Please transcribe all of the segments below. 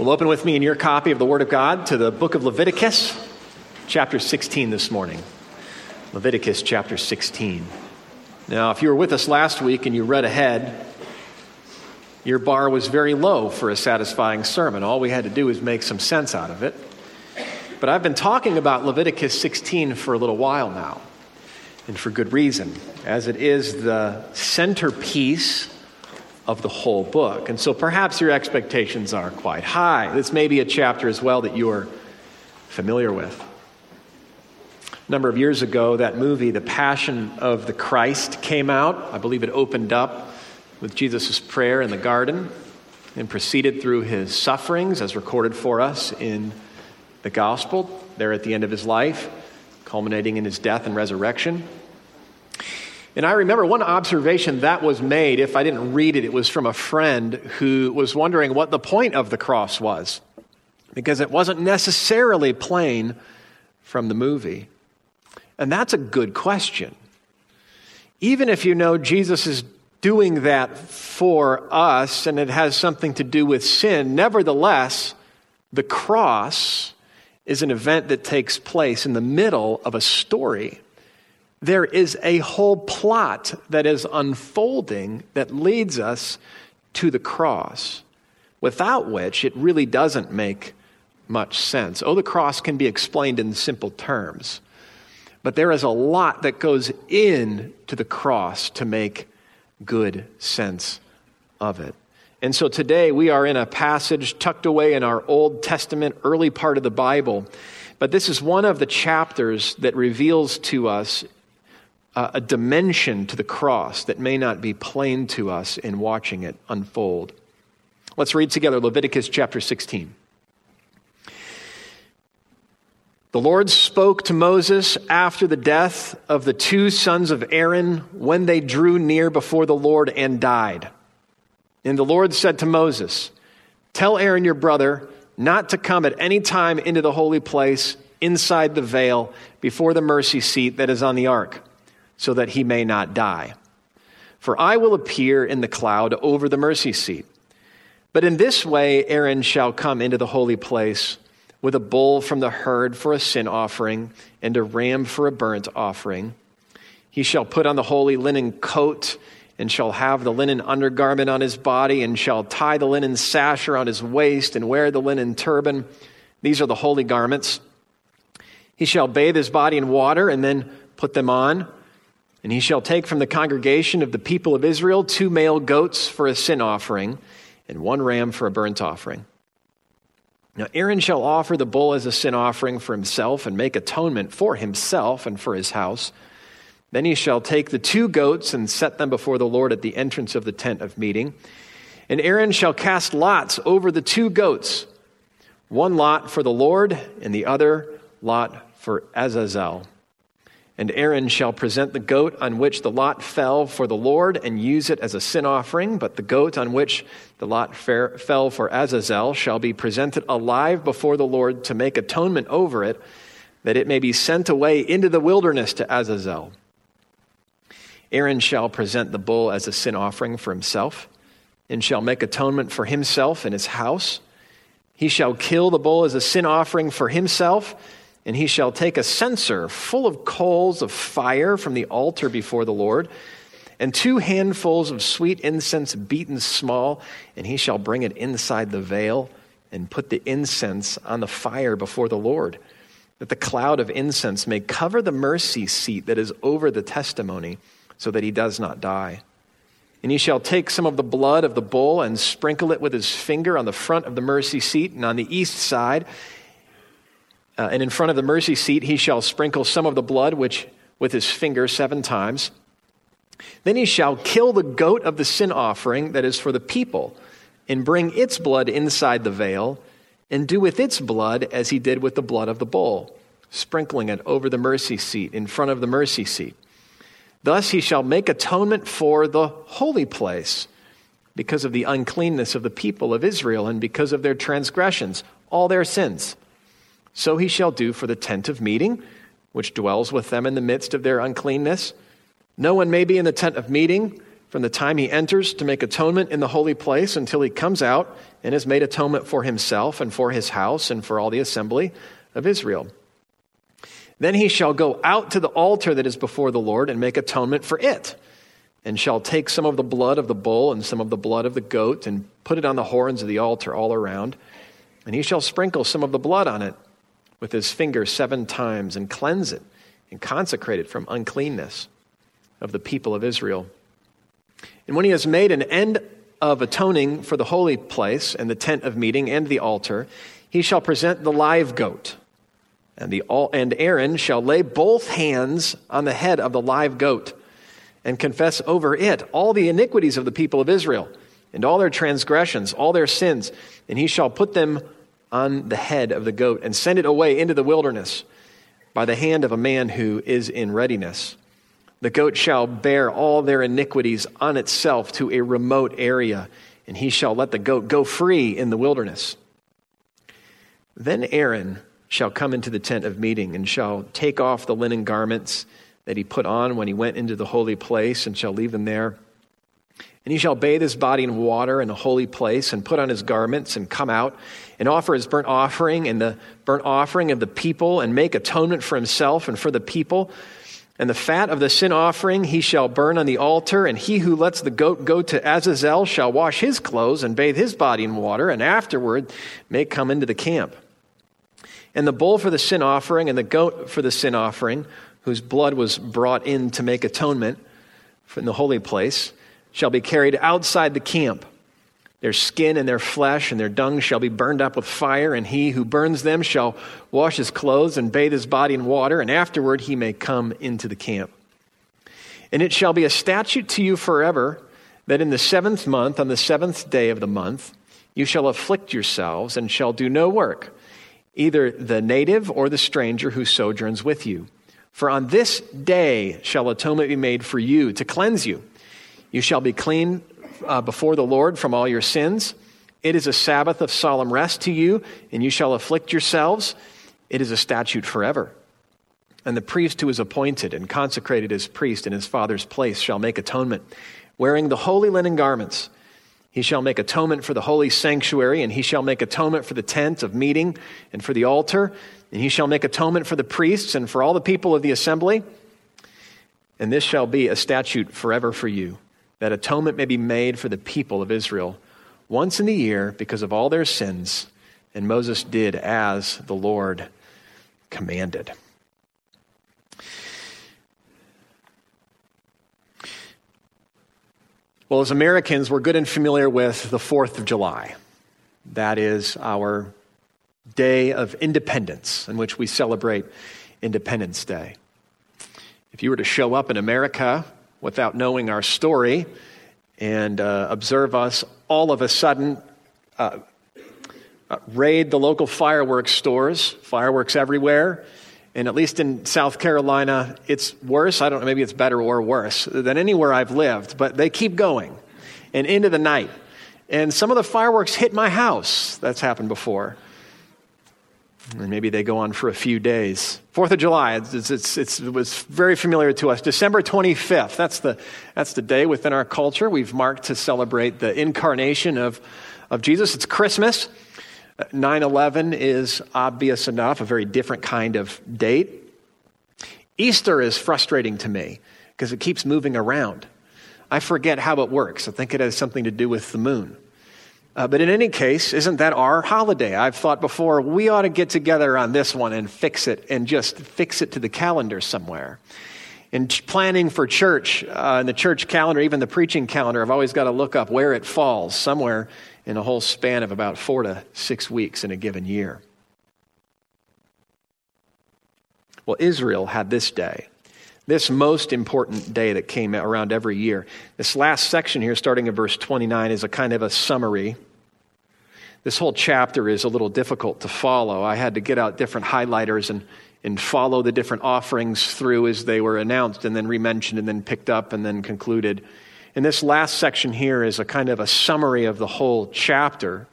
Well, open with me in your copy of the Word of God to the book of Leviticus, chapter 16 this morning. Leviticus chapter 16. Now, if you were with us last week and you read ahead, your bar was very low for a satisfying sermon. All we had to do was make some sense out of it. But I've been talking about Leviticus 16 for a little while now, and for good reason, as it is the centerpiece of the whole book. And so perhaps your expectations are quite high. This may be a chapter as well that you are familiar with. A number of years ago, that movie, The Passion of the Christ, came out. I believe it opened up with Jesus' prayer in the garden and proceeded through his sufferings as recorded for us in the gospel, there at the end of his life, culminating in his death and resurrection. And I remember one observation that was made, if I didn't read it, it was from a friend who was wondering what the point of the cross was, because it wasn't necessarily plain from the movie. And that's a good question. Even if you know Jesus is doing that for us and it has something to do with sin, nevertheless, the cross is an event that takes place in the middle of a story there is a whole plot that is unfolding that leads us to the cross, without which it really doesn't make much sense. Oh, the cross can be explained in simple terms, but there is a lot that goes into the cross to make good sense of it. And so today we are in a passage tucked away in our Old Testament, early part of the Bible. But this is one of the chapters that reveals to us a dimension to the cross that may not be plain to us in watching it unfold. Let's read together Leviticus chapter 16. The Lord spoke to Moses after the death of the two sons of Aaron when they drew near before the Lord and died. And the Lord said to Moses, Tell Aaron your brother not to come at any time into the holy place inside the veil before the mercy seat that is on the ark so that he may not die. For I will appear in the cloud over the mercy seat. But in this way, Aaron shall come into the holy place with a bull from the herd for a sin offering and a ram for a burnt offering. He shall put on the holy linen coat and shall have the linen undergarment on his body and shall tie the linen sash around his waist and wear the linen turban. These are the holy garments. He shall bathe his body in water and then put them on. And he shall take from the congregation of the people of Israel two male goats for a sin offering, and one ram for a burnt offering. Now, Aaron shall offer the bull as a sin offering for himself and make atonement for himself and for his house. Then he shall take the two goats and set them before the Lord at the entrance of the tent of meeting. And Aaron shall cast lots over the two goats, one lot for the Lord, and the other lot for Azazel. And Aaron shall present the goat on which the lot fell for the Lord and use it as a sin offering, but the goat on which the lot fell for Azazel shall be presented alive before the Lord to make atonement over it, that it may be sent away into the wilderness to Azazel. Aaron shall present the bull as a sin offering for himself, and shall make atonement for himself and his house. He shall kill the bull as a sin offering for himself and he shall take a censer full of coals of fire from the altar before the Lord, and two handfuls of sweet incense beaten small, and he shall bring it inside the veil and put the incense on the fire before the Lord, that the cloud of incense may cover the mercy seat that is over the testimony, so that he does not die. And he shall take some of the blood of the bull and sprinkle it with his finger on the front of the mercy seat and on the east side uh, and in front of the mercy seat, he shall sprinkle some of the blood which with his finger seven times. Then he shall kill the goat of the sin offering that is for the people, and bring its blood inside the veil, and do with its blood as he did with the blood of the bull, sprinkling it over the mercy seat in front of the mercy seat. Thus he shall make atonement for the holy place because of the uncleanness of the people of Israel and because of their transgressions, all their sins. So he shall do for the tent of meeting, which dwells with them in the midst of their uncleanness. No one may be in the tent of meeting from the time he enters to make atonement in the holy place until he comes out and has made atonement for himself and for his house and for all the assembly of Israel. Then he shall go out to the altar that is before the Lord and make atonement for it, and shall take some of the blood of the bull and some of the blood of the goat and put it on the horns of the altar all around. And he shall sprinkle some of the blood on it with his finger seven times and cleanse it and consecrate it from uncleanness of the people of Israel. And when he has made an end of atoning for the holy place and the tent of meeting and the altar, he shall present the live goat. And, the, and Aaron shall lay both hands on the head of the live goat and confess over it all the iniquities of the people of Israel and all their transgressions, all their sins. And he shall put them on the head of the goat and send it away into the wilderness by the hand of a man who is in readiness. The goat shall bear all their iniquities on itself to a remote area, and he shall let the goat go free in the wilderness. Then Aaron shall come into the tent of meeting and shall take off the linen garments that he put on when he went into the holy place and shall leave them there. And he shall bathe his body in water in a holy place and put on his garments and come out and offer his burnt offering and the burnt offering of the people and make atonement for himself and for the people and the fat of the sin offering he shall burn on the altar, and he who lets the goat go to Azazel shall wash his clothes and bathe his body in water, and afterward may come into the camp. And the bull for the sin offering and the goat for the sin offering, whose blood was brought in to make atonement in the holy place, shall be carried outside the camp. Their skin and their flesh and their dung shall be burned up with fire, and he who burns them shall wash his clothes and bathe his body in water, and afterward he may come into the camp. And it shall be a statute to you forever that in the seventh month, on the seventh day of the month, you shall afflict yourselves and shall do no work, either the native or the stranger who sojourns with you. For on this day shall atonement be made for you to cleanse you. You shall be clean uh, before the Lord from all your sins. It is a Sabbath of solemn rest to you, and you shall afflict yourselves. It is a statute forever. And the priest who is appointed and consecrated as priest in his father's place shall make atonement, wearing the holy linen garments. He shall make atonement for the holy sanctuary, and he shall make atonement for the tent of meeting and for the altar, and he shall make atonement for the priests and for all the people of the assembly. And this shall be a statute forever for you that atonement may be made for the people of Israel once in the year because of all their sins. And Moses did as the Lord commanded. Well, as Americans, we're good and familiar with the 4th of July. That is our day of independence in which we celebrate Independence Day. If you were to show up in America without knowing our story and uh, observe us all of a sudden uh, uh, raid the local fireworks stores, fireworks everywhere. And at least in South Carolina, it's worse. I don't know, maybe it's better or worse than anywhere I've lived, but they keep going and into the night. And some of the fireworks hit my house. That's happened before and maybe they go on for a few days. Fourth of July, it's, it's, it's, it was very familiar to us. December 25th, that's the, that's the day within our culture we've marked to celebrate the incarnation of, of Jesus. It's Christmas. 9 11 is obvious enough, a very different kind of date. Easter is frustrating to me because it keeps moving around. I forget how it works. I think it has something to do with the moon. Uh, but in any case, isn't that our holiday? I've thought before, we ought to get together on this one and fix it and just fix it to the calendar somewhere. In planning for church, uh, in the church calendar, even the preaching calendar, I've always got to look up where it falls, somewhere in a whole span of about four to six weeks in a given year. Well, Israel had this day this most important day that came around every year. This last section here, starting in verse 29, is a kind of a summary. This whole chapter is a little difficult to follow. I had to get out different highlighters and, and follow the different offerings through as they were announced and then rementioned and then picked up and then concluded. And this last section here is a kind of a summary of the whole chapter.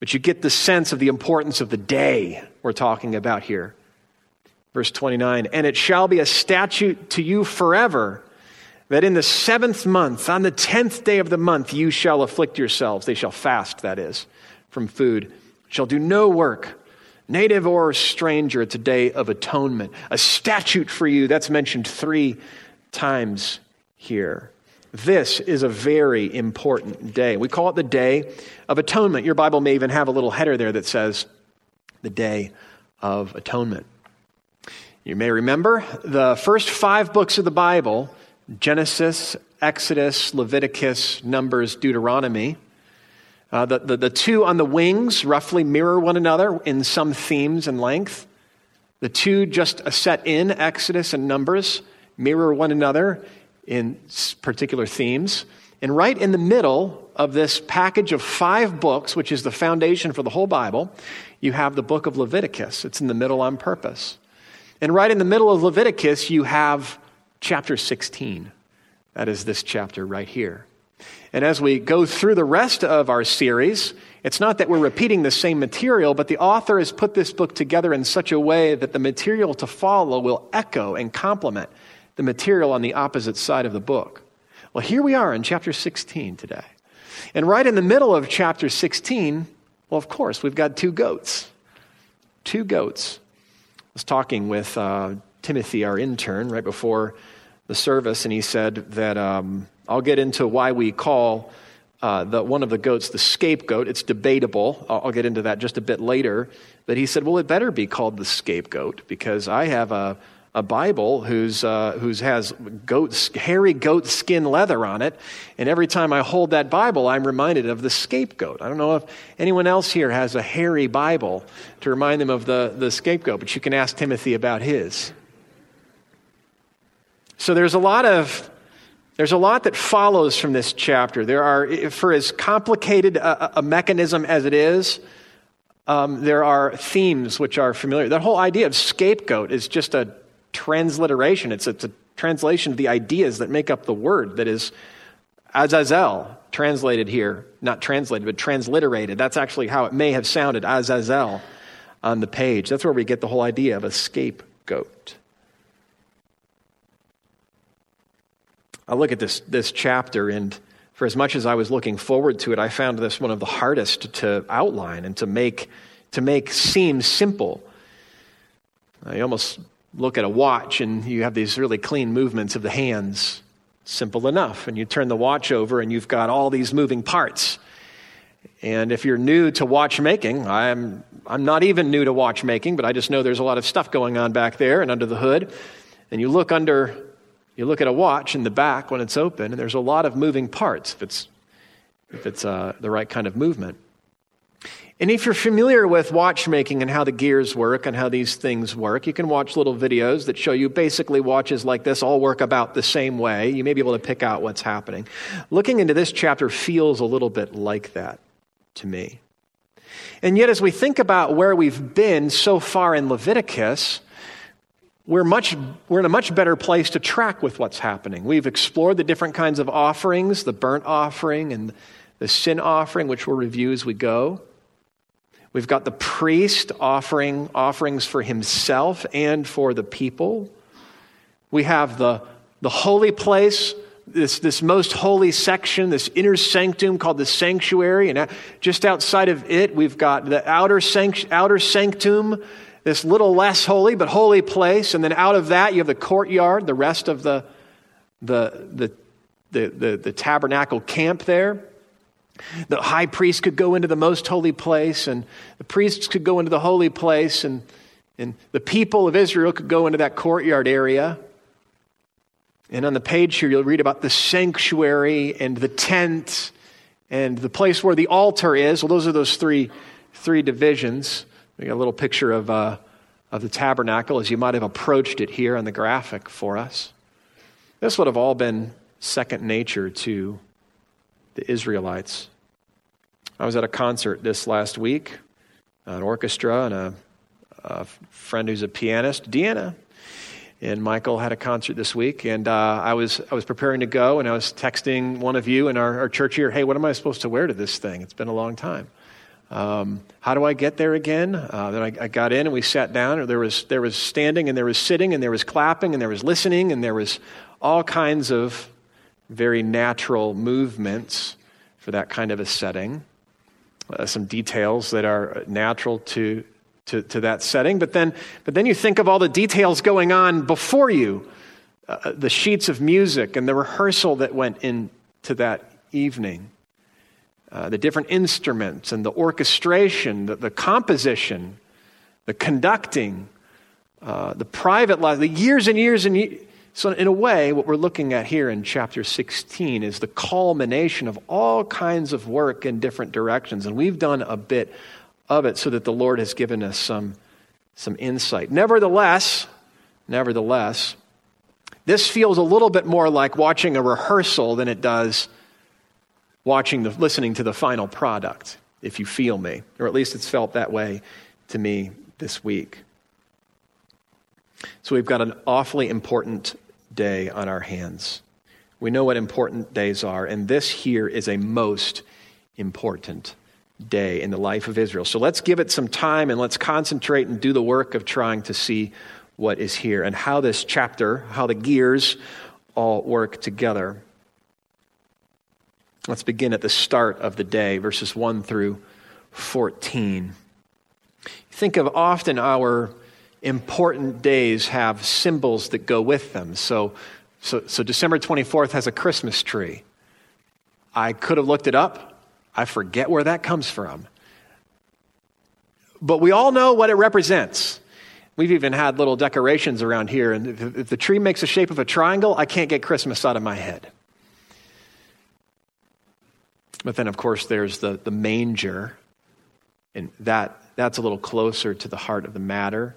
But you get the sense of the importance of the day we're talking about here. Verse 29 And it shall be a statute to you forever that in the seventh month, on the tenth day of the month, you shall afflict yourselves. They shall fast, that is, from food, shall do no work, native or stranger. It's a day of atonement. A statute for you, that's mentioned three times here. This is a very important day. We call it the Day of Atonement. Your Bible may even have a little header there that says the Day of Atonement. You may remember the first five books of the Bible Genesis, Exodus, Leviticus, Numbers, Deuteronomy. Uh, the, the, the two on the wings roughly mirror one another in some themes and length. The two just set in, Exodus and Numbers, mirror one another in particular themes. And right in the middle of this package of five books, which is the foundation for the whole Bible, you have the book of Leviticus. It's in the middle on purpose. And right in the middle of Leviticus, you have chapter 16. That is this chapter right here. And as we go through the rest of our series, it's not that we're repeating the same material, but the author has put this book together in such a way that the material to follow will echo and complement the material on the opposite side of the book. Well, here we are in chapter 16 today. And right in the middle of chapter 16, well, of course, we've got two goats. Two goats. Was talking with uh, Timothy, our intern, right before the service, and he said that um, I'll get into why we call uh, the, one of the goats the scapegoat. It's debatable. I'll, I'll, get into that just a bit later. But he said, well, it better be called the scapegoat because I have a a Bible who's, uh, who's has goat, hairy goat skin leather on it. And every time I hold that Bible, I'm reminded of the scapegoat. I don't know if anyone else here has a hairy Bible to remind them of the, the scapegoat, but you can ask Timothy about his. So there's a lot of there's a lot that follows from this chapter. There are, for as complicated a, a mechanism as it is, um, there are themes which are familiar. That whole idea of scapegoat is just a transliteration. It's, it's a translation of the ideas that make up the word that is Azazel, translated here. Not translated, but transliterated. That's actually how it may have sounded, Azazel, on the page. That's where we get the whole idea of a scapegoat. I look at this, this chapter, and for as much as I was looking forward to it, I found this one of the hardest to outline and to make, to make seem simple. I almost look at a watch and you have these really clean movements of the hands. Simple enough. And you turn the watch over and you've got all these moving parts. And if you're new to watchmaking, I'm, I'm not even new to watchmaking, but I just know there's a lot of stuff going on back there and under the hood. And you look under, you look at a watch in the back when it's open, and there's a lot of moving parts if it's, if it's uh, the right kind of movement. And if you're familiar with watchmaking and how the gears work and how these things work, you can watch little videos that show you basically watches like this all work about the same way. You may be able to pick out what's happening. Looking into this chapter feels a little bit like that to me. And yet, as we think about where we've been so far in Leviticus, we're, much, we're in a much better place to track with what's happening. We've explored the different kinds of offerings, the burnt offering and the sin offering, which we'll review as we go. We've got the priest offering offerings for himself and for the people. We have the, the holy place, this, this most holy section, this inner sanctum called the sanctuary. And just outside of it, we've got the outer, sanct, outer sanctum, this little less holy but holy place. And then out of that, you have the courtyard, the rest of the, the, the, the, the, the tabernacle camp there. The high priest could go into the most holy place, and the priests could go into the holy place, and, and the people of Israel could go into that courtyard area. And on the page here, you'll read about the sanctuary and the tent and the place where the altar is. Well, those are those three, three divisions. We got a little picture of, uh, of the tabernacle as you might have approached it here on the graphic for us. This would have all been second nature to the Israelites. I was at a concert this last week, an orchestra, and a, a friend who's a pianist, Deanna, and Michael had a concert this week, and uh, I was I was preparing to go, and I was texting one of you in our, our, church here, "Hey, what am I supposed to wear to this thing? It's been a long time. Um, how do I get there again?" Uh, then I, I, got in, and we sat down. And there was there was standing, and there was sitting, and there was clapping, and there was listening, and there was all kinds of very natural movements for that kind of a setting. Uh, some details that are natural to, to, to, that setting. But then, but then you think of all the details going on before you uh, the sheets of music and the rehearsal that went into that evening, uh, the different instruments and the orchestration, the, the composition, the conducting, uh, the private life, the years and years and years. So, in a way, what we're looking at here in chapter 16 is the culmination of all kinds of work in different directions. And we've done a bit of it so that the Lord has given us some, some insight. Nevertheless, nevertheless, this feels a little bit more like watching a rehearsal than it does watching the, listening to the final product, if you feel me. Or at least it's felt that way to me this week. So we've got an awfully important day on our hands. We know what important days are, and this here is a most important day in the life of Israel. So let's give it some time and let's concentrate and do the work of trying to see what is here and how this chapter, how the gears all work together. Let's begin at the start of the day, verses 1 through 14. Think of often our important days have symbols that go with them. So, so, so December 24th has a Christmas tree. I could have looked it up. I forget where that comes from. But we all know what it represents. We've even had little decorations around here, and if, the tree makes the shape of a triangle, I can't get Christmas out of my head. But then, of course, there's the, the manger, and that, that's a little closer to the heart of the matter.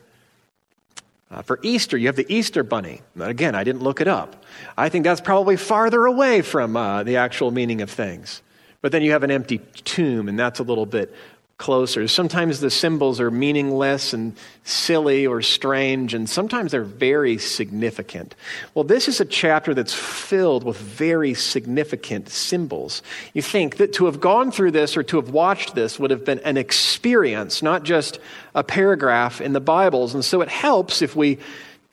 Uh, for Easter, you have the Easter bunny. Again, I didn't look it up. I think that's probably farther away from uh, the actual meaning of things. But then you have an empty tomb, and that's a little bit closer. Sometimes the symbols are meaningless and silly or strange, and sometimes they're very significant. Well, this is a chapter that's filled with very significant symbols. You think that to have gone through this or to have watched this would have been an experience, not just a paragraph in the Bibles. And so it helps if we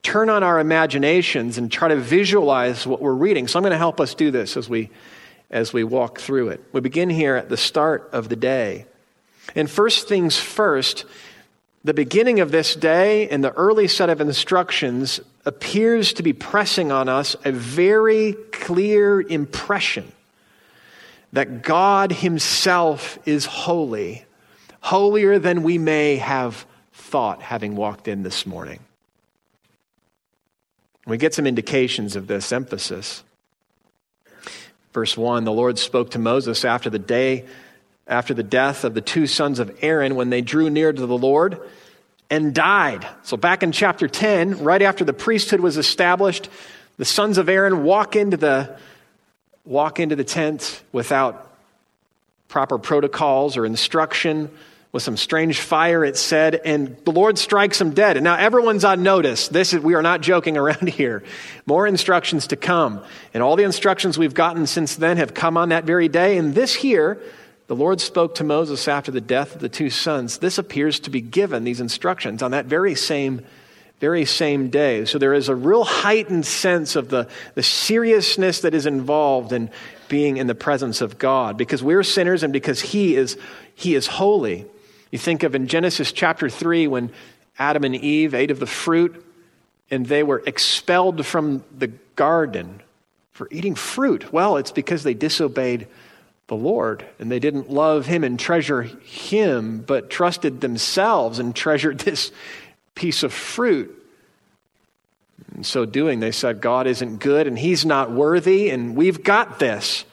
turn on our imaginations and try to visualize what we're reading. So I'm going to help us do this as we as we walk through it. We begin here at the start of the day. And first things first, the beginning of this day and the early set of instructions appears to be pressing on us a very clear impression that God Himself is holy, holier than we may have thought having walked in this morning. We get some indications of this emphasis. Verse 1 The Lord spoke to Moses after the day after the death of the two sons of Aaron when they drew near to the Lord and died. So, back in chapter 10, right after the priesthood was established, the sons of Aaron walk into the, walk into the tent without proper protocols or instruction, with some strange fire, it said, and the Lord strikes them dead. And now everyone's on notice. This is, we are not joking around here. More instructions to come. And all the instructions we've gotten since then have come on that very day. And this here, the Lord spoke to Moses after the death of the two sons. This appears to be given, these instructions, on that very same, very same day. So there is a real heightened sense of the, the seriousness that is involved in being in the presence of God because we're sinners and because He is, he is holy. You think of in Genesis chapter 3 when Adam and Eve ate of the fruit and they were expelled from the garden for eating fruit. Well, it's because they disobeyed the Lord. And they didn't love Him and treasure Him, but trusted themselves and treasured this piece of fruit. In so doing, they said, God isn't good and He's not worthy, and we've got this.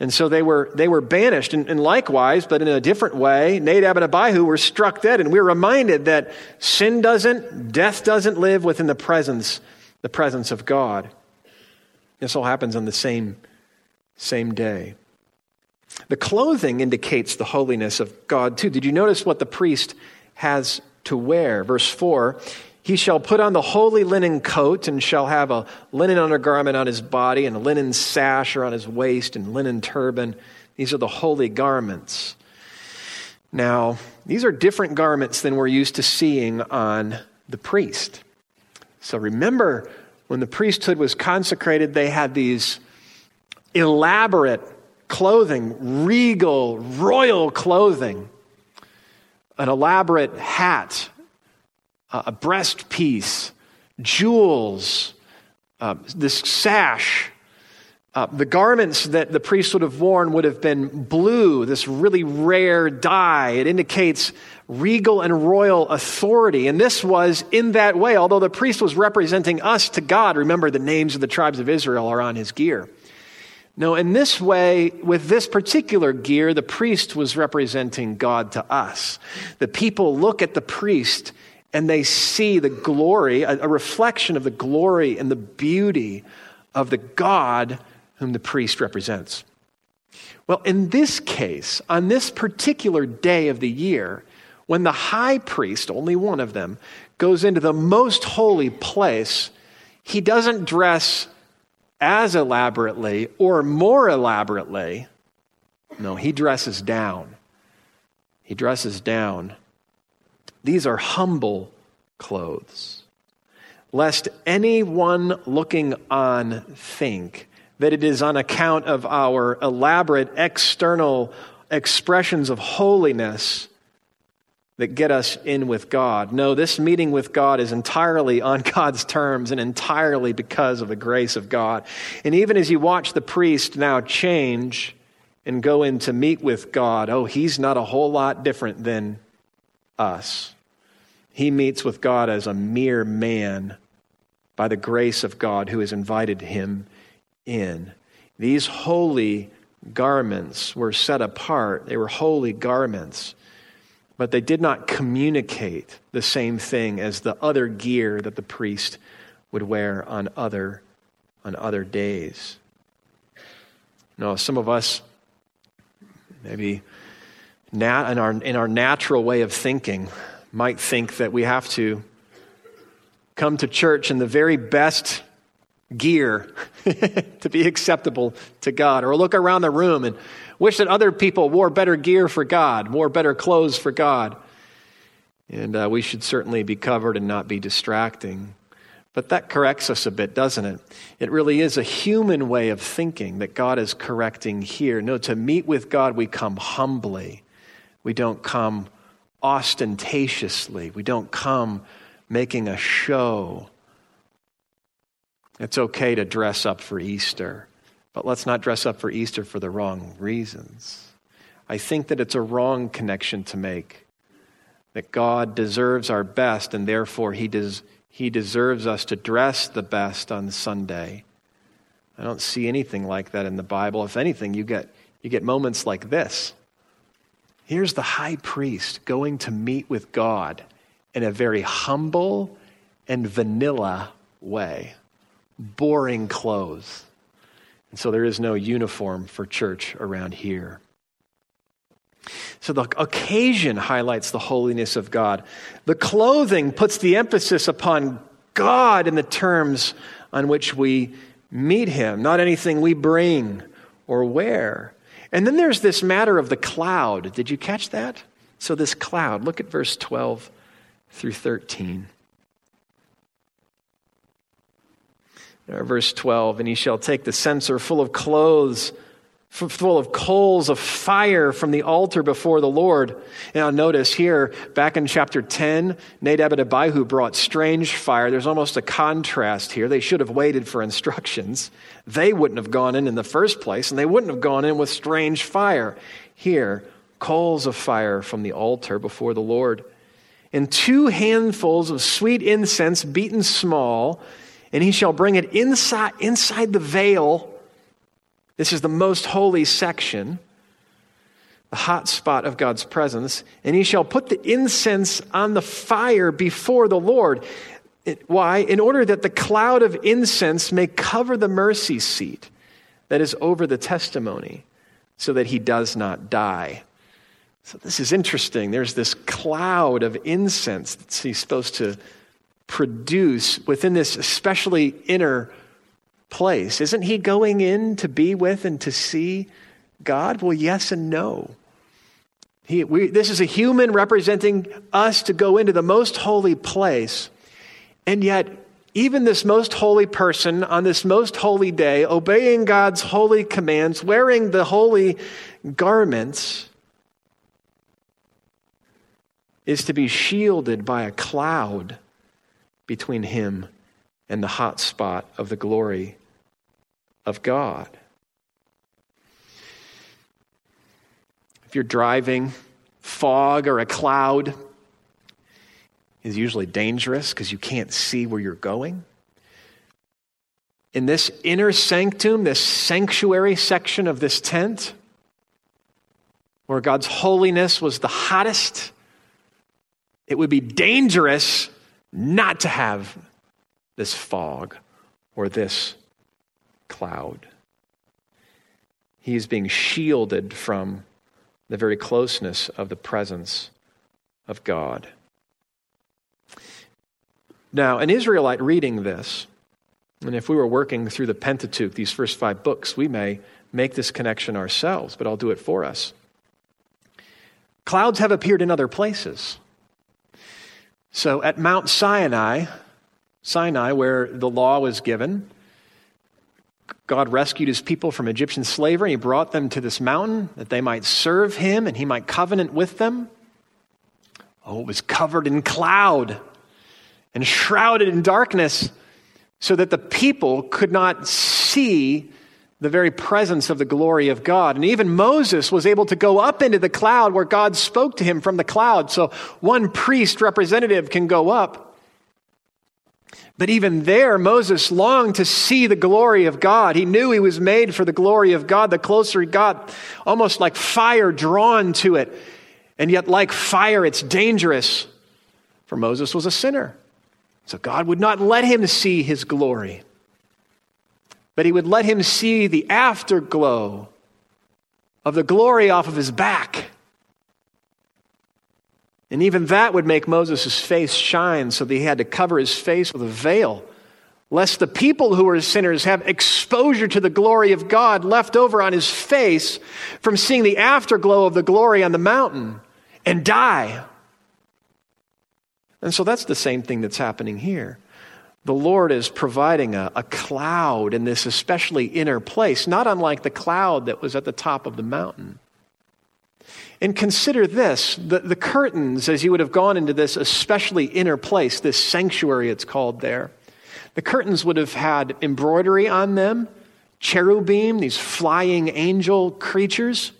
And so they were, they were banished. And, and likewise, but in a different way, Nadab and Abihu were struck dead. And we're reminded that sin doesn't, death doesn't live within the presence, the presence of God. This all happens on the same, same day. The clothing indicates the holiness of God, too. Did you notice what the priest has to wear? Verse 4 He shall put on the holy linen coat and shall have a linen undergarment on his body and a linen sash or on his waist and linen turban. These are the holy garments. Now, these are different garments than we're used to seeing on the priest. So remember, when the priesthood was consecrated, they had these elaborate clothing, regal, royal clothing, an elaborate hat, a breast piece, jewels, uh, this sash. Uh, the garments that the priest would have worn would have been blue, this really rare dye. It indicates regal and royal authority. And this was in that way, although the priest was representing us to God. Remember, the names of the tribes of Israel are on his gear. No, in this way, with this particular gear, the priest was representing God to us. The people look at the priest and they see the glory, a, a reflection of the glory and the beauty of the God whom the priest represents. Well, in this case, on this particular day of the year, when the high priest, only one of them, goes into the most holy place, he doesn't dress as elaborately or more elaborately. No, he dresses down. He dresses down these are humble clothes, lest anyone looking on think that it is on account of our elaborate external expressions of holiness that get us in with God. No, this meeting with God is entirely on God's terms and entirely because of the grace of God. And even as you watch the priest now change and go in to meet with God, oh, he's not a whole lot different than us. He meets with God as a mere man by the grace of God who has invited him in. These holy garments were set apart, they were holy garments, but they did not communicate the same thing as the other gear that the priest would wear on other, on other days. No, some of us, maybe nat- in, our, in our natural way of thinking, might think that we have to come to church in the very best gear to be acceptable to God, or look around the room and wish that other people wore better gear for God, wore better clothes for God. And uh, we should certainly be covered and not be distracting. But that corrects us a bit, doesn't it? It really is a human way of thinking that God is correcting here. No, to meet with God, we come humbly. We don't come ostentatiously. We don't come making a show. It's okay to dress up for Easter, but let's not dress up for Easter for the wrong reasons. I think that it's a wrong connection to make. That God deserves our best, and therefore He, des- he deserves us to dress the best on Sunday. I don't see anything like that in the Bible. If anything, you get, you get moments like this Here's the high priest going to meet with God in a very humble and vanilla way, boring clothes. And so there is no uniform for church around here. So the occasion highlights the holiness of God. The clothing puts the emphasis upon God in the terms on which we meet Him, not anything we bring or wear. And then there's this matter of the cloud. Did you catch that? So, this cloud, look at verse 12 through 13. Uh, verse 12, and he shall take the censer full of clothes full of coals of fire from the altar before the Lord. Now, notice here, back in chapter 10, Nadab and Abihu brought strange fire. There's almost a contrast here. They should have waited for instructions. They wouldn't have gone in in the first place, and they wouldn't have gone in with strange fire. Here, coals of fire from the altar before the Lord. And two handfuls of sweet incense beaten small, and he shall bring it inside, inside the veil this is the most holy section, the hot spot of God's presence. And he shall put the incense on the fire before the Lord. It, why? In order that the cloud of incense may cover the mercy seat that is over the testimony, so that he does not die. So this is interesting. There's this cloud of incense that he's supposed to produce within this especially inner place. Isn't he going in to be with and to see God? Well, yes and no. He, we, this is a human representing us to go into the most holy place. And yet, even this most holy person on this most holy day, obeying God's holy commands, wearing the holy garments, is to be shielded by a cloud between him and the hot spot of the glory of God. If you're driving, fog or a cloud is usually dangerous because you can't see where you're going. In this inner sanctum, this sanctuary section of this tent, where God's holiness was the hottest, it would be dangerous not to have this fog or this cloud. He is being shielded from the very closeness of the presence of God. Now, an Israelite reading this, and if we were working through the Pentateuch, these first five books, we may make this connection ourselves, but I'll do it for us. Clouds have appeared in other places. So at Mount Sinai, Sinai, where the law was given, God rescued his people from Egyptian slavery. He brought them to this mountain that they might serve him and he might covenant with them. Oh, it was covered in cloud and shrouded in darkness so that the people could not see the very presence of the glory of God. And even Moses was able to go up into the cloud where God spoke to him from the cloud. So one priest representative can go up but even there, Moses longed to see the glory of God. He knew he was made for the glory of God. The closer he got, almost like fire drawn to it. And yet, like fire, it's dangerous. For Moses was a sinner. So God would not let him see his glory, but he would let him see the afterglow of the glory off of his back. And even that would make Moses' face shine, so that he had to cover his face with a veil, lest the people who were sinners have exposure to the glory of God left over on his face from seeing the afterglow of the glory on the mountain and die. And so that's the same thing that's happening here. The Lord is providing a, a cloud in this especially inner place, not unlike the cloud that was at the top of the mountain. And consider this the, the curtains, as you would have gone into this especially inner place, this sanctuary it's called there, the curtains would have had embroidery on them, cherubim, these flying angel creatures.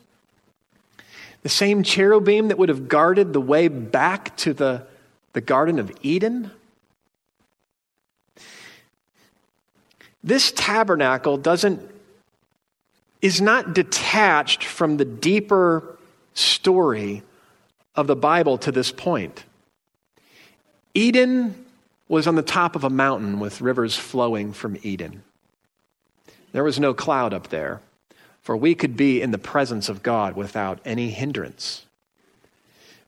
The same cherubim that would have guarded the way back to the, the Garden of Eden. This tabernacle doesn't is not detached from the deeper story of the Bible to this point. Eden was on the top of a mountain with rivers flowing from Eden. There was no cloud up there, for we could be in the presence of God without any hindrance.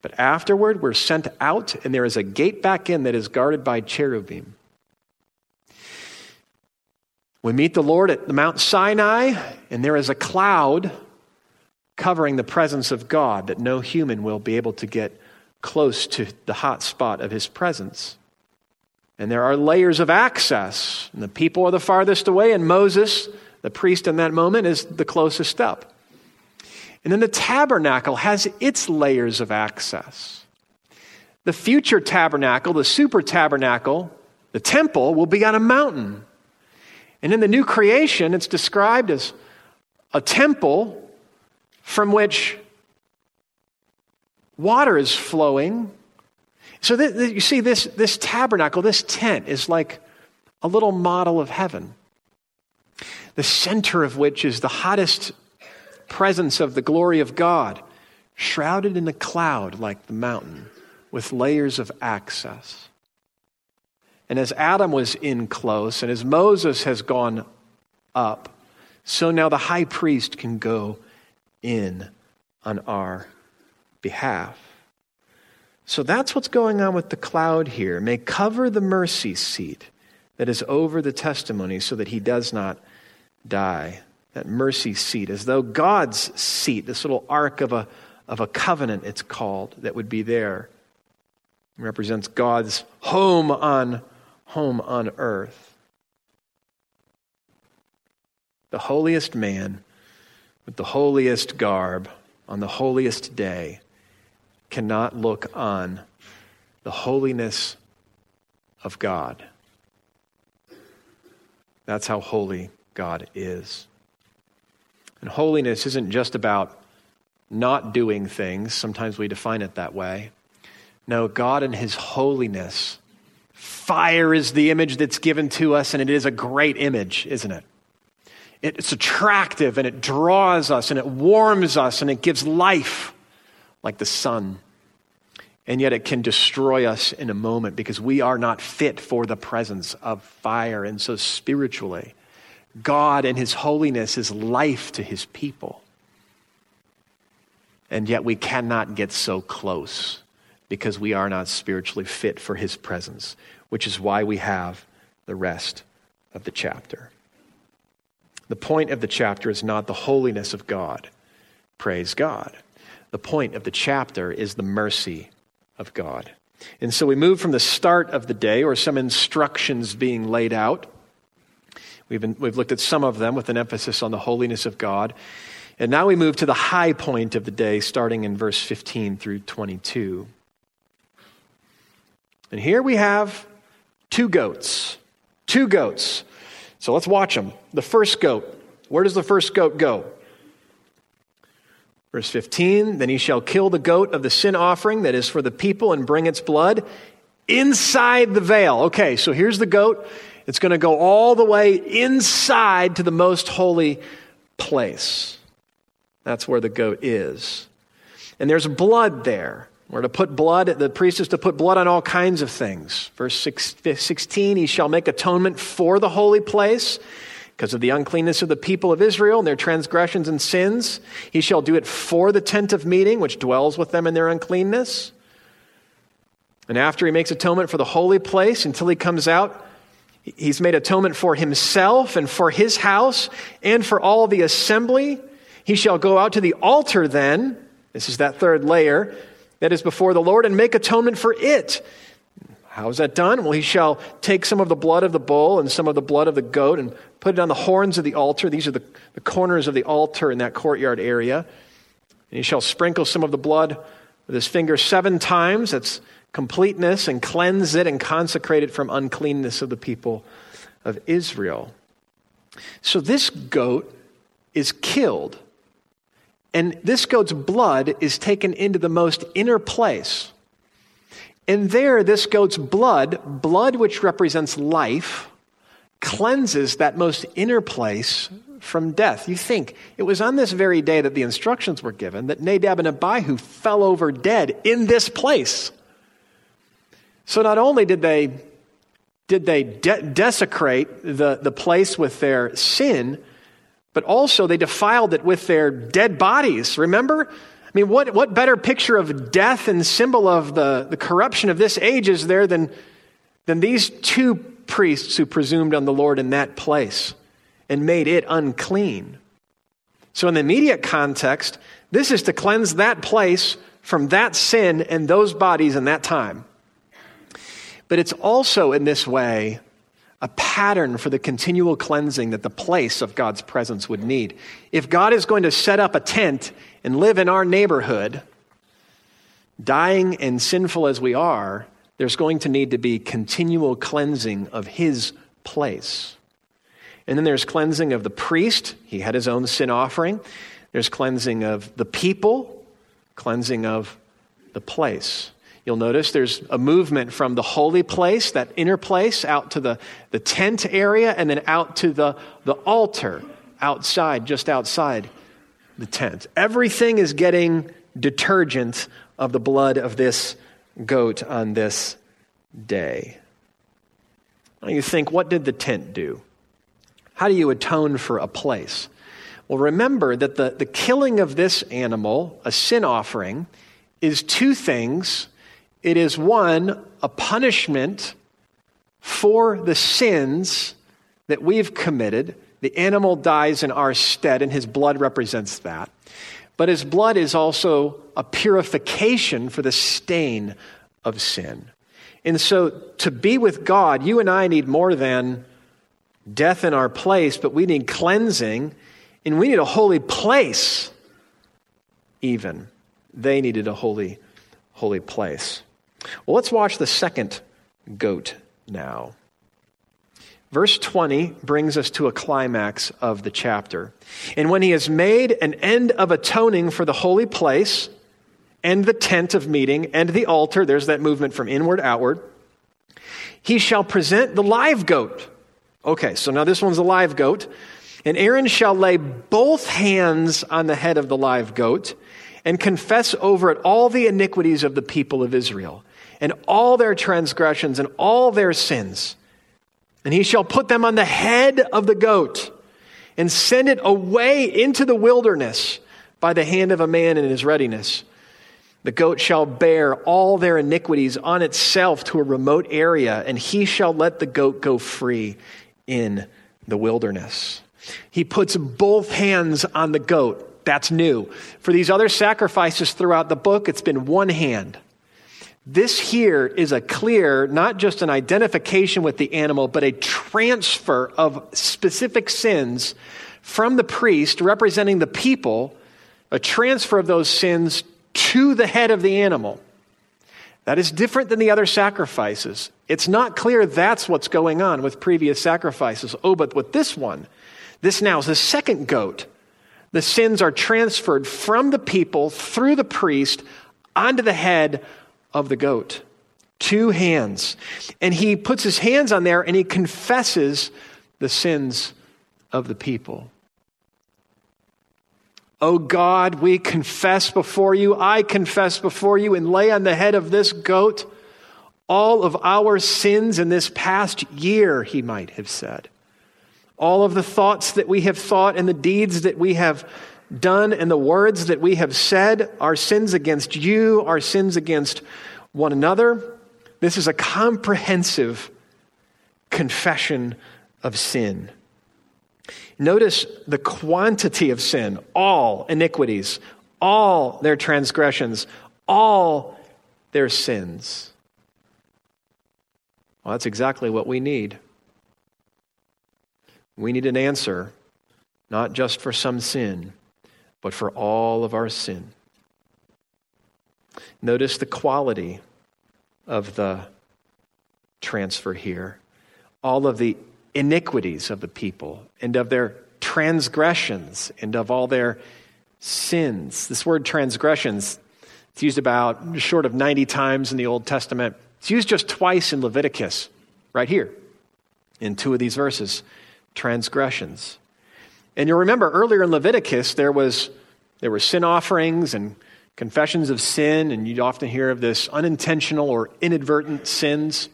But afterward, we're sent out, and there is a gate back in that is guarded by cherubim. We meet the Lord at the Mount Sinai, and there is a cloud covering the presence of God that no human will be able to get close to the hot spot of his presence. And there are layers of access, and the people are the farthest away, and Moses, the priest in that moment, is the closest up. And then the tabernacle has its layers of access. The future tabernacle, the super tabernacle, the temple, will be on a mountain. And in the new creation, it's described as a temple from which water is flowing. So th- th- you see, this, this tabernacle, this tent, is like a little model of heaven, the center of which is the hottest presence of the glory of God, shrouded in a cloud like the mountain, with layers of access. And as Adam was in close, and as Moses has gone up, so now the high priest can go in on our behalf. So that's what's going on with the cloud here. May cover the mercy seat that is over the testimony so that he does not die. That mercy seat, as though God's seat, this little ark of a, of a covenant, it's called, that would be there. It represents God's home on, home on earth. The holiest man with the holiest garb on the holiest day cannot look on the holiness of God. That's how holy God is. And holiness isn't just about not doing things. Sometimes we define it that way. No, God in His holiness. Fire is the image that's given to us, and it is a great image, isn't it? It's attractive and it draws us and it warms us and it gives life like the sun. And yet it can destroy us in a moment because we are not fit for the presence of fire. And so, spiritually, God and His holiness is life to His people. And yet we cannot get so close because we are not spiritually fit for His presence, which is why we have the rest of the chapter. The point of the chapter is not the holiness of God. Praise God. The point of the chapter is the mercy of God. And so we move from the start of the day, or some instructions being laid out. We've, been, we've looked at some of them with an emphasis on the holiness of God. And now we move to the high point of the day, starting in verse 15 through 22. And here we have two goats. Two goats. So let's watch them. The first goat. Where does the first goat go? Verse 15 Then he shall kill the goat of the sin offering that is for the people and bring its blood inside the veil. Okay, so here's the goat. It's going to go all the way inside to the most holy place. That's where the goat is. And there's blood there. We're to put blood, the priest is to put blood on all kinds of things. Verse 16, he shall make atonement for the holy place because of the uncleanness of the people of Israel and their transgressions and sins. He shall do it for the tent of meeting, which dwells with them in their uncleanness. And after he makes atonement for the holy place until he comes out, he's made atonement for himself and for his house and for all the assembly. He shall go out to the altar then. This is that third layer that is before the Lord and make atonement for it. How is that done? Well, he shall take some of the blood of the bull and some of the blood of the goat and put it on the horns of the altar. These are the, the corners of the altar in that courtyard area. And he shall sprinkle some of the blood with his finger seven times. That's completeness and cleanse it and consecrate it from uncleanness of the people of Israel. So this goat is killed. And this goat's blood is taken into the most inner place and there, this goat's blood, blood which represents life, cleanses that most inner place from death. You think it was on this very day that the instructions were given that Nadab and Abihu fell over dead in this place. So not only did they did they de- desecrate the, the place with their sin, but also they defiled it with their dead bodies. Remember? I mean, what, what better picture of death and symbol of the, the corruption of this age is there than, than these two priests who presumed on the Lord in that place and made it unclean? So, in the immediate context, this is to cleanse that place from that sin and those bodies in that time. But it's also in this way a pattern for the continual cleansing that the place of God's presence would need. If God is going to set up a tent and live in our neighborhood, dying and sinful as we are, there's going to need to be continual cleansing of his place. And then there's cleansing of the priest. He had his own sin offering. There's cleansing of the people, cleansing of the place. You'll notice there's a movement from the holy place, that inner place, out to the, the tent area, and then out to the, the altar outside, just outside the tent. Everything is getting detergent of the blood of this goat on this day. Now you think, what did the tent do? How do you atone for a place? Well, remember that the, the killing of this animal, a sin offering, is two things. It is one, a punishment for the sins that we've committed, the animal dies in our stead, and his blood represents that. But his blood is also a purification for the stain of sin. And so to be with God, you and I need more than death in our place, but we need cleansing and we need a holy place, even. They needed a holy, holy place. Well, let's watch the second goat now. Verse 20 brings us to a climax of the chapter. And when he has made an end of atoning for the holy place and the tent of meeting and the altar, there's that movement from inward outward, he shall present the live goat. Okay, so now this one's a live goat. And Aaron shall lay both hands on the head of the live goat and confess over it all the iniquities of the people of Israel and all their transgressions and all their sins. And he shall put them on the head of the goat and send it away into the wilderness by the hand of a man in his readiness. The goat shall bear all their iniquities on itself to a remote area, and he shall let the goat go free in the wilderness. He puts both hands on the goat. That's new. For these other sacrifices throughout the book, it's been one hand. This here is a clear, not just an identification with the animal, but a transfer of specific sins from the priest representing the people, a transfer of those sins to the head of the animal. That is different than the other sacrifices. It's not clear that's what's going on with previous sacrifices. Oh, but with this one, this now is the second goat. The sins are transferred from the people through the priest onto the head of the goat. Two hands. And he puts his hands on there and he confesses the sins of the people. Oh God, we confess before you, I confess before you, and lay on the head of this goat all of our sins in this past year, he might have said all of the thoughts that we have thought and the deeds that we have done and the words that we have said, our sins against you, our sins against one another. This is a comprehensive confession of sin. Notice the quantity of sin, all iniquities, all their transgressions, all their sins. Well, that's exactly what we need. We need an answer, not just for some sin, but for all of our sin. Notice the quality of the transfer here. All of the iniquities of the people and of their transgressions and of all their sins. This word transgressions, it's used about short of 90 times in the Old Testament. It's used just twice in Leviticus, right here, in two of these verses transgressions. And you'll remember earlier in Leviticus, there was there were sin offerings and confessions of sin, and you'd often hear of this unintentional or inadvertent sins.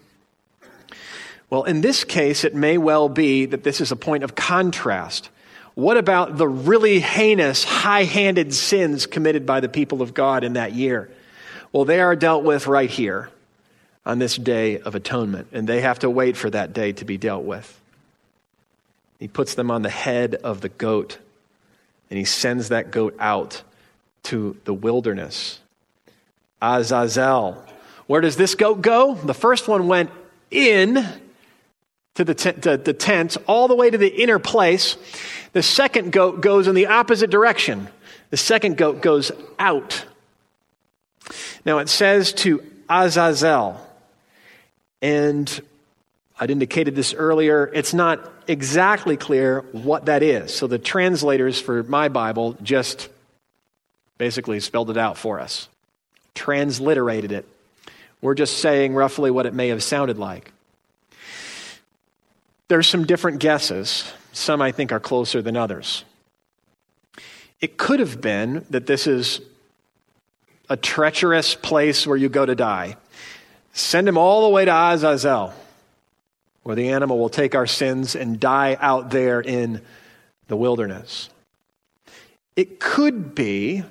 Well, in this case, it may well be that this is a point of contrast. What about the really heinous, high handed sins committed by the people of God in that year? Well, they are dealt with right here on this day of atonement, and they have to wait for that day to be dealt with. He puts them on the head of the goat, and he sends that goat out to the wilderness. Azazel. Where does this goat go? The first one went in to the, t- to the tent, all the way to the inner place. The second goat goes in the opposite direction. The second goat goes out. Now it says to Azazel, and I'd indicated this earlier. It's not exactly clear what that is. So the translators for my Bible just basically spelled it out for us, transliterated it. We're just saying roughly what it may have sounded like. There's some different guesses. Some I think are closer than others. It could have been that this is a treacherous place where you go to die. Send him all the way to Azazel where the animal will take our sins and die out there in the wilderness. It could be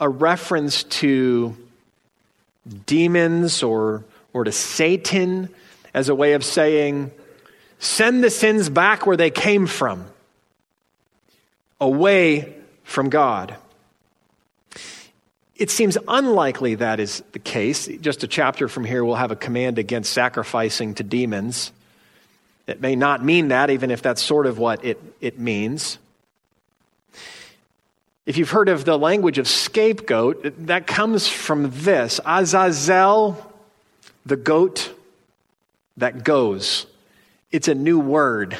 a reference to demons or, or to Satan as a way of saying, send the sins back where they came from, away from God. It seems unlikely that is the case. Just a chapter from here, we'll have a command against sacrificing to demons. It may not mean that, even if that's sort of what it, it means. If you've heard of the language of scapegoat, that comes from this Azazel, the goat that goes. It's a new word.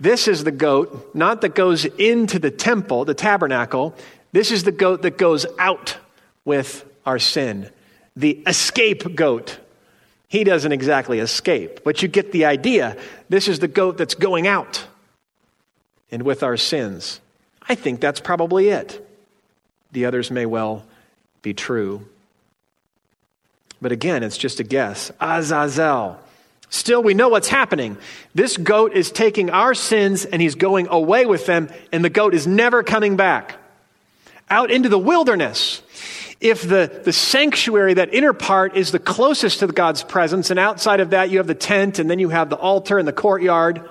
This is the goat, not that goes into the temple, the tabernacle. This is the goat that goes out with our sin, the escape goat. He doesn't exactly escape, but you get the idea. This is the goat that's going out and with our sins. I think that's probably it. The others may well be true. But again, it's just a guess. Azazel. Still, we know what's happening. This goat is taking our sins and he's going away with them, and the goat is never coming back. Out into the wilderness. If the, the sanctuary, that inner part, is the closest to God's presence, and outside of that you have the tent, and then you have the altar and the courtyard,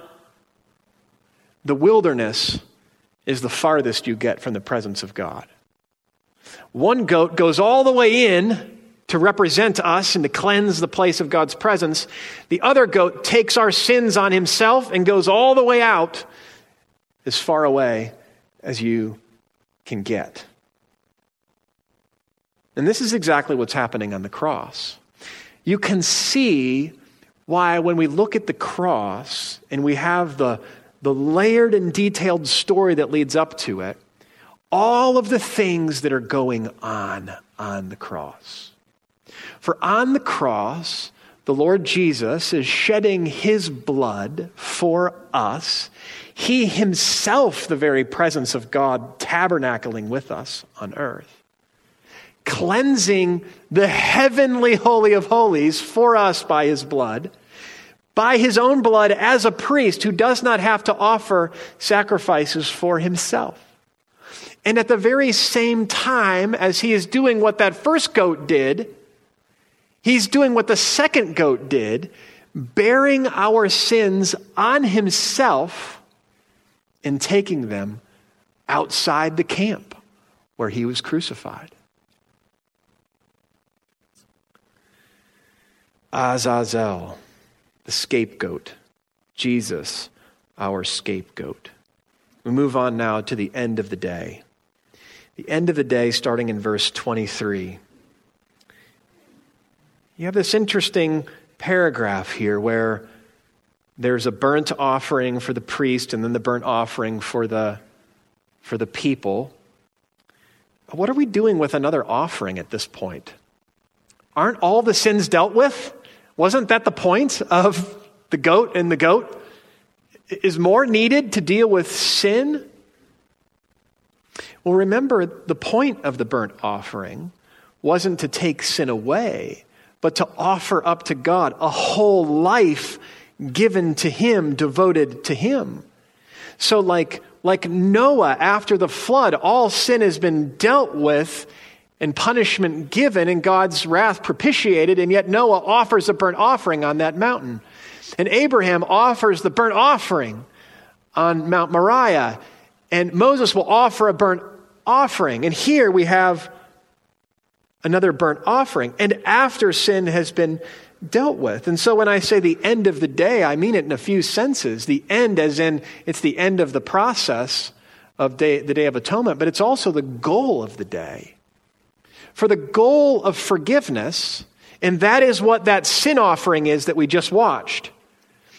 the wilderness is the farthest you get from the presence of God. One goat goes all the way in to represent us and to cleanse the place of God's presence. The other goat takes our sins on himself and goes all the way out as far away as you can get. And this is exactly what's happening on the cross. You can see why, when we look at the cross and we have the, the layered and detailed story that leads up to it, all of the things that are going on on the cross. For on the cross, the Lord Jesus is shedding his blood for us. He himself, the very presence of God, tabernacling with us on earth, cleansing the heavenly Holy of Holies for us by his blood by his own blood as a priest who does not have to offer sacrifices for himself. And at the very same time as he is doing what that first goat did, he's doing what the second goat did, bearing our sins on himself and taking them outside the camp where he was crucified. Azazel the scapegoat, Jesus, our scapegoat. We move on now to the end of the day. The end of the day, starting in verse 23. You have this interesting paragraph here where there's a burnt offering for the priest and then the burnt offering for the, for the people. What are we doing with another offering at this point? Aren't all the sins dealt with? Wasn't that the point of the goat and the goat? Is more needed to deal with sin? Well, remember, the point of the burnt offering wasn't to take sin away, but to offer up to God a whole life given to Him, devoted to Him. So, like, like Noah after the flood, all sin has been dealt with and punishment given and God's wrath propitiated, and yet Noah offers a burnt offering on that mountain. And Abraham offers the burnt offering on Mount Moriah, and Moses will offer a burnt offering. And here we have another burnt offering, and after sin has been dealt with. And so when I say the end of the day, I mean it in a few senses. The end, as in it's the end of the process of day, the Day of Atonement, but it's also the goal of the day for the goal of forgiveness, and that is what that sin offering is that we just watched.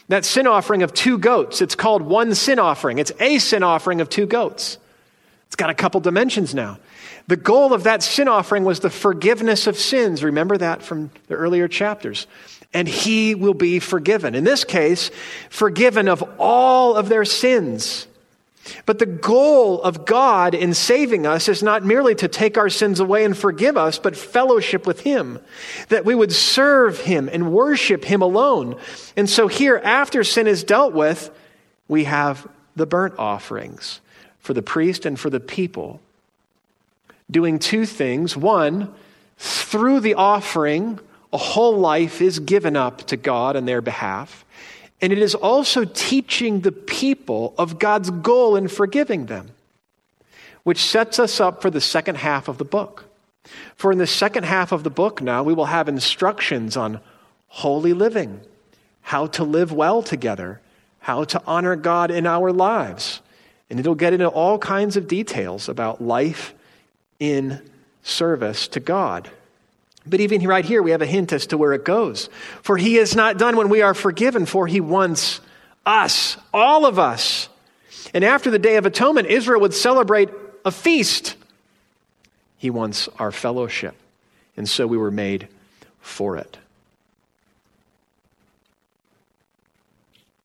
That sin offering of two goats. It's called one sin offering. It's a sin offering of two goats. It's got a couple dimensions now. The goal of that sin offering was the forgiveness of sins. Remember that from the earlier chapters. And he will be forgiven. In this case, forgiven of all of their sins. But the goal of God in saving us is not merely to take our sins away and forgive us, but fellowship with Him, that we would serve Him and worship Him alone. And so here, after sin is dealt with, we have the burnt offerings for the priest and for the people, doing two things. One, through the offering, a whole life is given up to God on their behalf. And it is also teaching the people of God's goal in forgiving them. which sets us up for the second half of the book. For in the second half of the book now, we will have instructions on holy living, how to live well together, how to honor God in our lives. And it'll get into all kinds of details about life in service to God. But even right here, we have a hint as to where it goes. For he is not done when we are forgiven, for he wants us, all of us. And after the Day of Atonement, Israel would celebrate a feast. He wants our fellowship. And so we were made for it.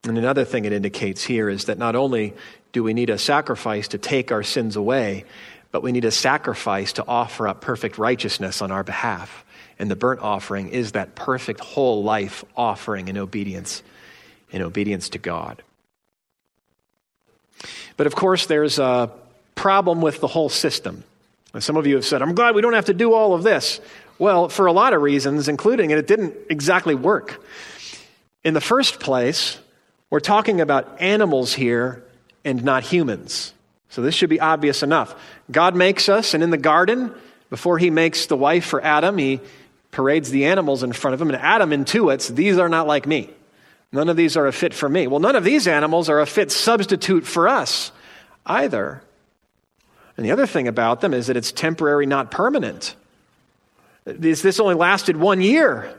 And another thing it indicates here is that not only do we need a sacrifice to take our sins away, but we need a sacrifice to offer up perfect righteousness on our behalf. And the burnt offering is that perfect whole life offering in obedience, in obedience to God. But of course, there's a problem with the whole system. Some of you have said, I'm glad we don't have to do all of this. Well, for a lot of reasons, including it, it didn't exactly work. In the first place, we're talking about animals here and not humans. So this should be obvious enough. God makes us, and in the garden, before he makes the wife for Adam, he parades the animals in front of him, and Adam intuits, these are not like me. None of these are a fit for me. Well, none of these animals are a fit substitute for us either. And the other thing about them is that it's temporary, not permanent. This, only lasted one year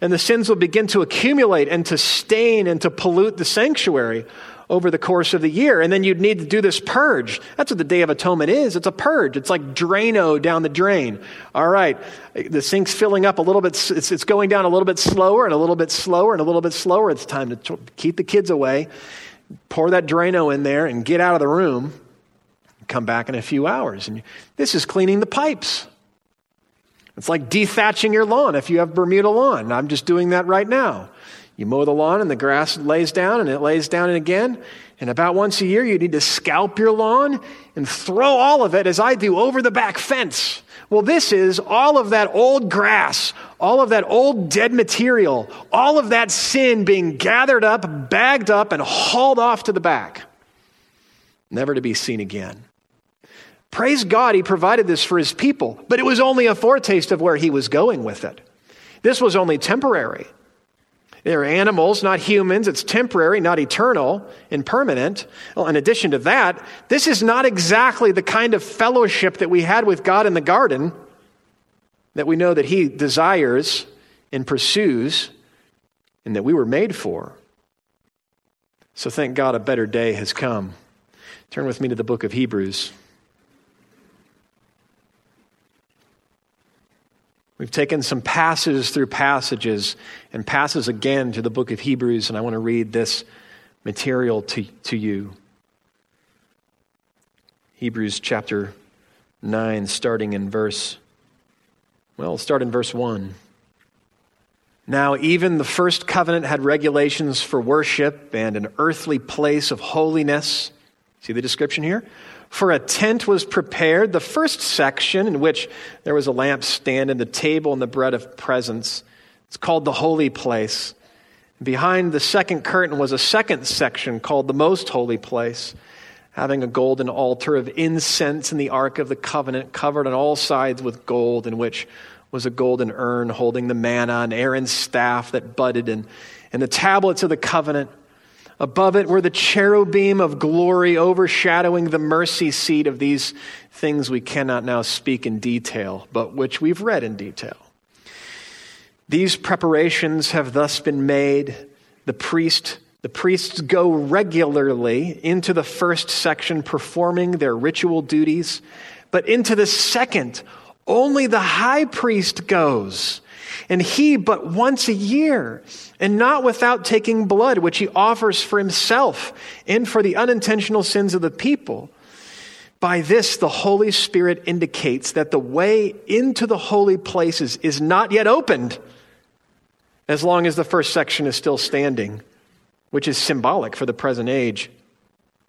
and the sins will begin to accumulate and to stain and to pollute the sanctuary over the course of the year. And then you'd need to do this purge. That's what the Day of Atonement is. It's a purge. It's like Drano down the drain. All right. The sink's filling up a little bit. It's, it's going down a little bit slower and a little bit slower and a little bit slower. It's time to keep the kids away, pour that Drano in there and get out of the room. Come back in a few hours. And this is cleaning the pipes. It's like dethatching your lawn if you have Bermuda lawn. I'm just doing that right now. You mow the lawn and the grass lays down and it lays down and again. And about once a year, you need to scalp your lawn and throw all of it, as I do, over the back fence. Well, this is all of that old grass, all of that old dead material, all of that sin being gathered up, bagged up, and hauled off to the back, never to be seen again. Praise God, He provided this for His people, but it was only a foretaste of where He was going with it. This was only temporary. They're animals, not humans. It's temporary, not eternal and permanent. Well, in addition to that, this is not exactly the kind of fellowship that we had with God in the garden that we know that He desires and pursues and that we were made for. So thank God a better day has come. Turn with me to the book of Hebrews. We've taken some passages through passages and passes again to the book of Hebrews, and I want to read this material to, to you. Hebrews chapter 9, starting in verse, well, start in verse 1. Now, even the first covenant had regulations for worship and an earthly place of holiness. See the description here? For a tent was prepared, the first section in which there was a lampstand and the table and the bread of presence. It's called the holy place. Behind the second curtain was a second section called the most holy place, having a golden altar of incense and the ark of the covenant, covered on all sides with gold, in which was a golden urn holding the manna and Aaron's staff that budded, and, and the tablets of the covenant Above it were the cherubim of glory overshadowing the mercy seat of these things we cannot now speak in detail, but which we've read in detail. These preparations have thus been made. The priest the priests go regularly into the first section performing their ritual duties, but into the second, only the high priest goes and he but once a year, and not without taking blood, which he offers for himself and for the unintentional sins of the people. By this, the Holy Spirit indicates that the way into the holy places is not yet opened, as long as the first section is still standing, which is symbolic for the present age.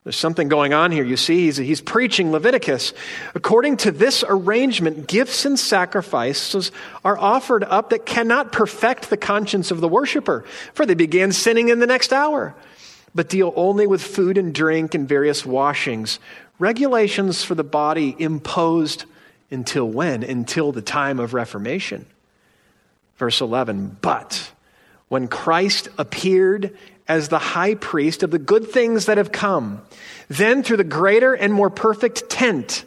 There's something going on here. You see, he's, he's preaching Leviticus. According to this arrangement, gifts and sacrifices are offered up that cannot perfect the conscience of the worshiper, for they began sinning in the next hour. but deal only with food and drink and various washings, regulations for the body imposed until when? Until the time of Reformation. Verse 11, but when Christ appeared as the high priest of the good things that have come, then through the greater and more perfect tent,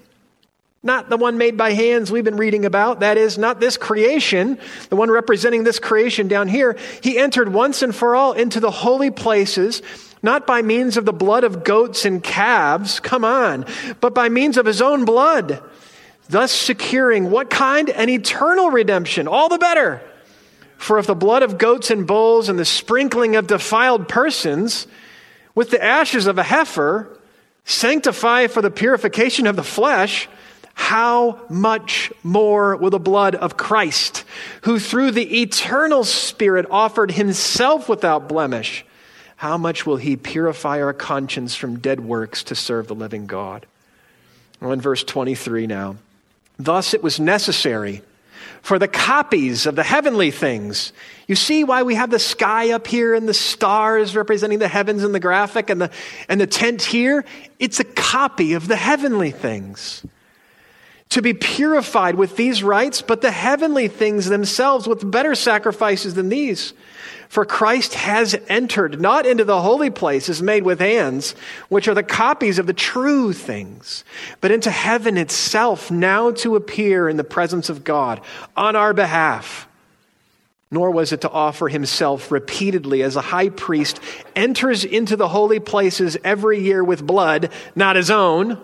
not the one made by hands we've been reading about, that is, not this creation, the one representing this creation down here, he entered once and for all into the holy places not by means of the blood of goats and calves, come on, but by means of his own blood, thus securing what kind? An eternal redemption. All the better. For if the blood of goats and bulls and the sprinkling of defiled persons with the ashes of a heifer sanctify for the purification of the flesh, how much more will the blood of Christ, who through the eternal Spirit offered himself without blemish, how much will he purify our conscience from dead works to serve the living God? Well, in verse 23 now. Thus it was necessary for the copies of the heavenly things. You see why we have the sky up here and the stars representing the heavens in the graphic and the, and the tent here? It's a copy of the heavenly things. To be purified with these rites, but the heavenly things themselves with better sacrifices than these. For Christ has entered not into the holy places made with hands, which are the copies of the true things, but into heaven itself, now to appear in the presence of God on our behalf. Nor was it to offer himself repeatedly as a high priest enters into the holy places every year with blood, not his own,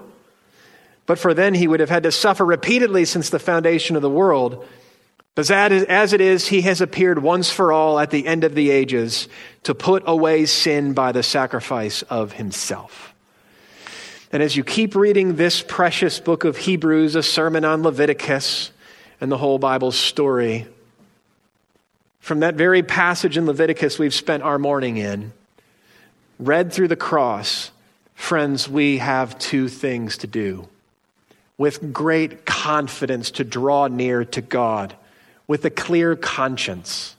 but for then he would have had to suffer repeatedly since the foundation of the world. But as it is, he has appeared once for all at the end of the ages to put away sin by the sacrifice of himself. And as you keep reading this precious book of Hebrews, a sermon on Leviticus, and the whole Bible story, from that very passage in Leviticus we've spent our morning in, read through the cross, friends, we have two things to do. With great confidence to draw near to God with a clear conscience.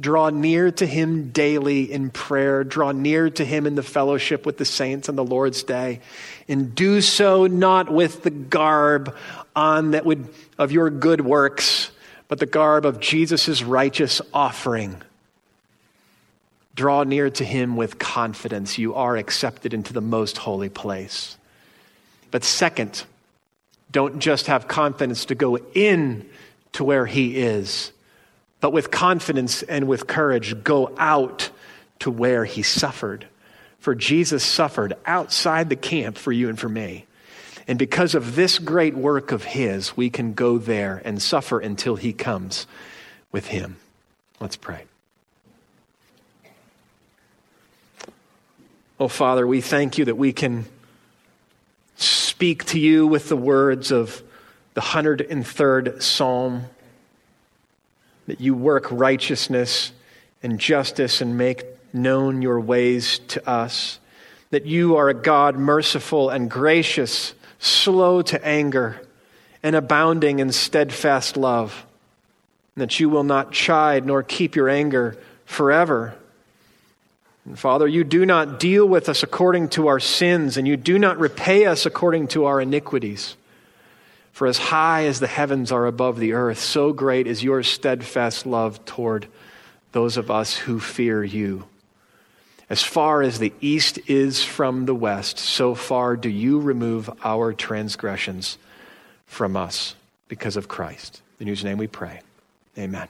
Draw near to him daily in prayer. Draw near to him in the fellowship with the saints on the Lord's day. And do so not with the garb on that would of your good works, but the garb of Jesus' righteous offering. Draw near to him with confidence. You are accepted into the most holy place. But second, don't just have confidence to go in to where he is, but with confidence and with courage, go out to where he suffered. For Jesus suffered outside the camp for you and for me. And because of this great work of his, we can go there and suffer until he comes with him. Let's pray. Oh, Father, we thank you that we can speak to you with the words of the 103rd Psalm, that you work righteousness and justice and make known your ways to us, that you are a God merciful and gracious, slow to anger, and abounding in steadfast love, and that you will not chide nor keep your anger forever. And Father, you do not deal with us according to our sins, and you do not repay us according to our iniquities. For as high as the heavens are above the earth, so great is your steadfast love toward those of us who fear you. As far as the east is from the west, so far do you remove our transgressions from us because of Christ. In whose name we pray. Amen.